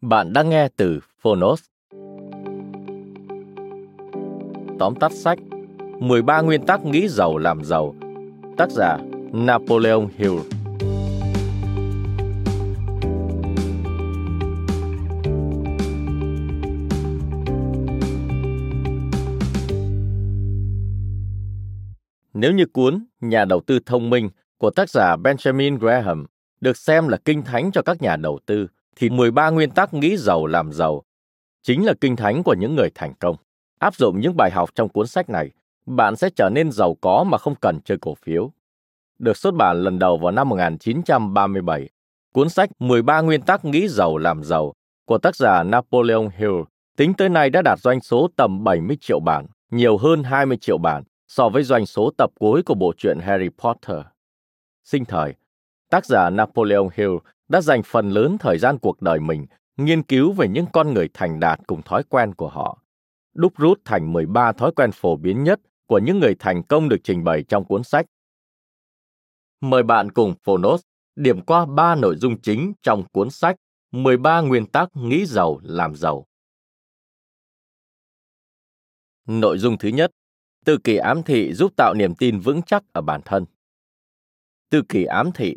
Bạn đang nghe từ Phonos. Tóm tắt sách 13 nguyên tắc nghĩ giàu làm giàu Tác giả Napoleon Hill Nếu như cuốn Nhà đầu tư thông minh của tác giả Benjamin Graham được xem là kinh thánh cho các nhà đầu tư, thì 13 nguyên tắc nghĩ giàu làm giàu chính là kinh thánh của những người thành công. Áp dụng những bài học trong cuốn sách này, bạn sẽ trở nên giàu có mà không cần chơi cổ phiếu. Được xuất bản lần đầu vào năm 1937, cuốn sách 13 nguyên tắc nghĩ giàu làm giàu của tác giả Napoleon Hill tính tới nay đã đạt doanh số tầm 70 triệu bản, nhiều hơn 20 triệu bản so với doanh số tập cuối của bộ truyện Harry Potter. Sinh thời, tác giả Napoleon Hill đã dành phần lớn thời gian cuộc đời mình nghiên cứu về những con người thành đạt cùng thói quen của họ, đúc rút thành 13 thói quen phổ biến nhất của những người thành công được trình bày trong cuốn sách. Mời bạn cùng Phonos điểm qua ba nội dung chính trong cuốn sách 13 nguyên tắc nghĩ giàu làm giàu. Nội dung thứ nhất, tự kỷ ám thị giúp tạo niềm tin vững chắc ở bản thân. Tự kỷ ám thị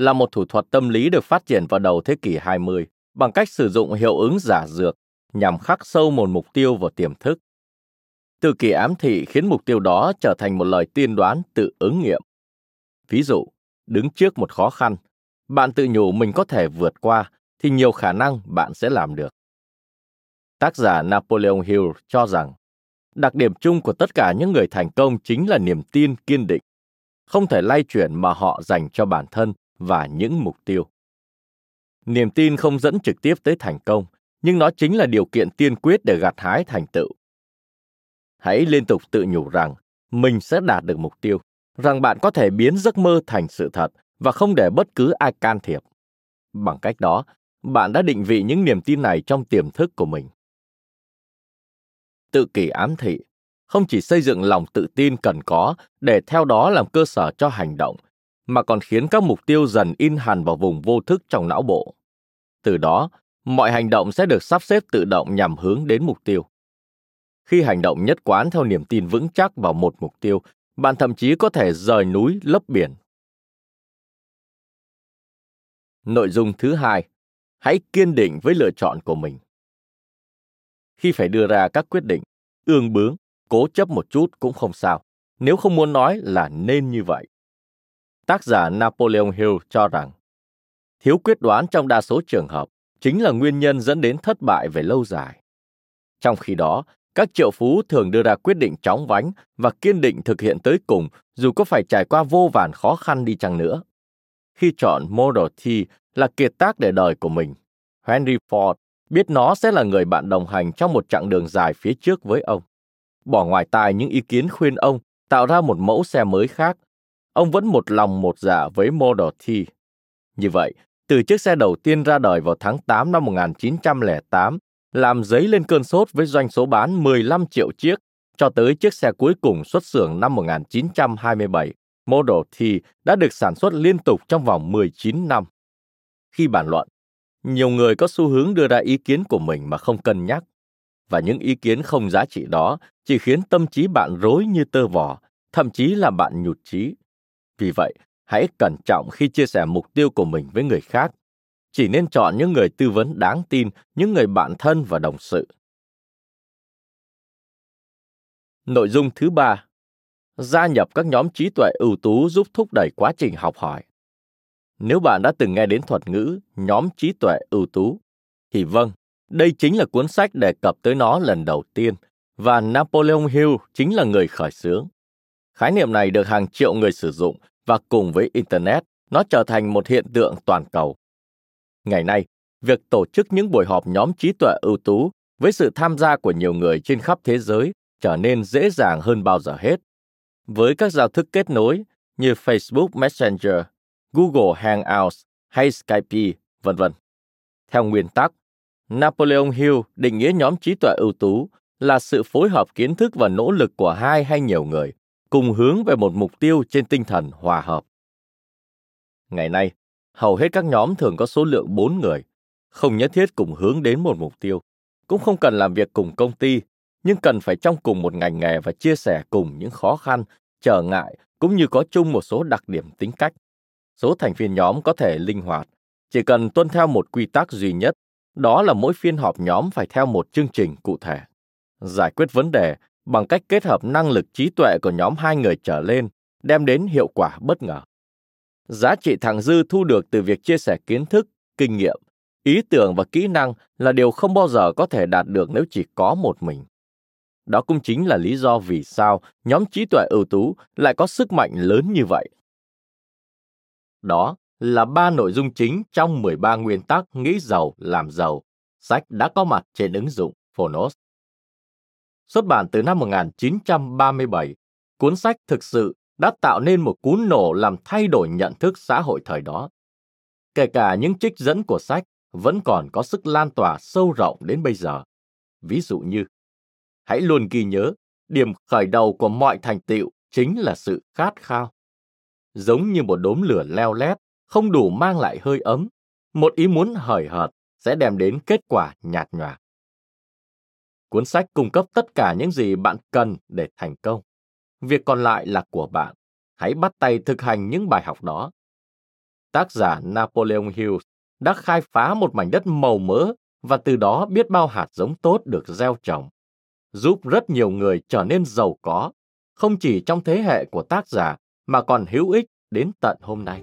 là một thủ thuật tâm lý được phát triển vào đầu thế kỷ 20 bằng cách sử dụng hiệu ứng giả dược nhằm khắc sâu một mục tiêu vào tiềm thức. Tự kỷ ám thị khiến mục tiêu đó trở thành một lời tiên đoán tự ứng nghiệm. Ví dụ, đứng trước một khó khăn, bạn tự nhủ mình có thể vượt qua thì nhiều khả năng bạn sẽ làm được. Tác giả Napoleon Hill cho rằng, đặc điểm chung của tất cả những người thành công chính là niềm tin kiên định, không thể lay chuyển mà họ dành cho bản thân và những mục tiêu. Niềm tin không dẫn trực tiếp tới thành công, nhưng nó chính là điều kiện tiên quyết để gặt hái thành tựu. Hãy liên tục tự nhủ rằng mình sẽ đạt được mục tiêu, rằng bạn có thể biến giấc mơ thành sự thật và không để bất cứ ai can thiệp. Bằng cách đó, bạn đã định vị những niềm tin này trong tiềm thức của mình. Tự kỷ ám thị không chỉ xây dựng lòng tự tin cần có để theo đó làm cơ sở cho hành động mà còn khiến các mục tiêu dần in hẳn vào vùng vô thức trong não bộ. Từ đó, mọi hành động sẽ được sắp xếp tự động nhằm hướng đến mục tiêu. Khi hành động nhất quán theo niềm tin vững chắc vào một mục tiêu, bạn thậm chí có thể rời núi lấp biển. Nội dung thứ hai, hãy kiên định với lựa chọn của mình. Khi phải đưa ra các quyết định, ương bướng, cố chấp một chút cũng không sao, nếu không muốn nói là nên như vậy tác giả Napoleon Hill cho rằng thiếu quyết đoán trong đa số trường hợp chính là nguyên nhân dẫn đến thất bại về lâu dài. Trong khi đó, các triệu phú thường đưa ra quyết định chóng vánh và kiên định thực hiện tới cùng dù có phải trải qua vô vàn khó khăn đi chăng nữa. Khi chọn Model T là kiệt tác để đời của mình, Henry Ford biết nó sẽ là người bạn đồng hành trong một chặng đường dài phía trước với ông. Bỏ ngoài tai những ý kiến khuyên ông tạo ra một mẫu xe mới khác ông vẫn một lòng một dạ với Model T. Như vậy, từ chiếc xe đầu tiên ra đời vào tháng 8 năm 1908, làm dấy lên cơn sốt với doanh số bán 15 triệu chiếc, cho tới chiếc xe cuối cùng xuất xưởng năm 1927, Model T đã được sản xuất liên tục trong vòng 19 năm. Khi bàn luận, nhiều người có xu hướng đưa ra ý kiến của mình mà không cân nhắc và những ý kiến không giá trị đó chỉ khiến tâm trí bạn rối như tơ vò thậm chí là bạn nhụt chí vì vậy hãy cẩn trọng khi chia sẻ mục tiêu của mình với người khác. Chỉ nên chọn những người tư vấn đáng tin những người bạn thân và đồng sự. Nội dung thứ ba gia nhập các nhóm trí tuệ ưu tú giúp thúc đẩy quá trình học hỏi. Nếu bạn đã từng nghe đến thuật ngữ nhóm trí tuệ ưu tú, thì vâng, đây chính là cuốn sách đề cập tới nó lần đầu tiên và Napoleon Hill chính là người khởi xướng. Khái niệm này được hàng triệu người sử dụng và cùng với Internet, nó trở thành một hiện tượng toàn cầu. Ngày nay, việc tổ chức những buổi họp nhóm trí tuệ ưu tú với sự tham gia của nhiều người trên khắp thế giới trở nên dễ dàng hơn bao giờ hết. Với các giao thức kết nối như Facebook Messenger, Google Hangouts hay Skype, vân vân. Theo nguyên tắc, Napoleon Hill định nghĩa nhóm trí tuệ ưu tú là sự phối hợp kiến thức và nỗ lực của hai hay nhiều người, cùng hướng về một mục tiêu trên tinh thần hòa hợp. Ngày nay, hầu hết các nhóm thường có số lượng 4 người, không nhất thiết cùng hướng đến một mục tiêu, cũng không cần làm việc cùng công ty, nhưng cần phải trong cùng một ngành nghề và chia sẻ cùng những khó khăn, trở ngại cũng như có chung một số đặc điểm tính cách số thành viên nhóm có thể linh hoạt, chỉ cần tuân theo một quy tắc duy nhất, đó là mỗi phiên họp nhóm phải theo một chương trình cụ thể. Giải quyết vấn đề bằng cách kết hợp năng lực trí tuệ của nhóm hai người trở lên đem đến hiệu quả bất ngờ. Giá trị thặng dư thu được từ việc chia sẻ kiến thức, kinh nghiệm, ý tưởng và kỹ năng là điều không bao giờ có thể đạt được nếu chỉ có một mình. Đó cũng chính là lý do vì sao nhóm trí tuệ ưu tú lại có sức mạnh lớn như vậy. Đó là ba nội dung chính trong 13 nguyên tắc nghĩ giàu làm giàu. Sách đã có mặt trên ứng dụng Phonos. Xuất bản từ năm 1937, cuốn sách thực sự đã tạo nên một cú nổ làm thay đổi nhận thức xã hội thời đó. Kể cả những trích dẫn của sách vẫn còn có sức lan tỏa sâu rộng đến bây giờ. Ví dụ như, hãy luôn ghi nhớ, điểm khởi đầu của mọi thành tựu chính là sự khát khao giống như một đốm lửa leo lét, không đủ mang lại hơi ấm. Một ý muốn hời hợt sẽ đem đến kết quả nhạt nhòa. Cuốn sách cung cấp tất cả những gì bạn cần để thành công. Việc còn lại là của bạn. Hãy bắt tay thực hành những bài học đó. Tác giả Napoleon Hill đã khai phá một mảnh đất màu mỡ và từ đó biết bao hạt giống tốt được gieo trồng, giúp rất nhiều người trở nên giàu có, không chỉ trong thế hệ của tác giả mà còn hữu ích đến tận hôm nay.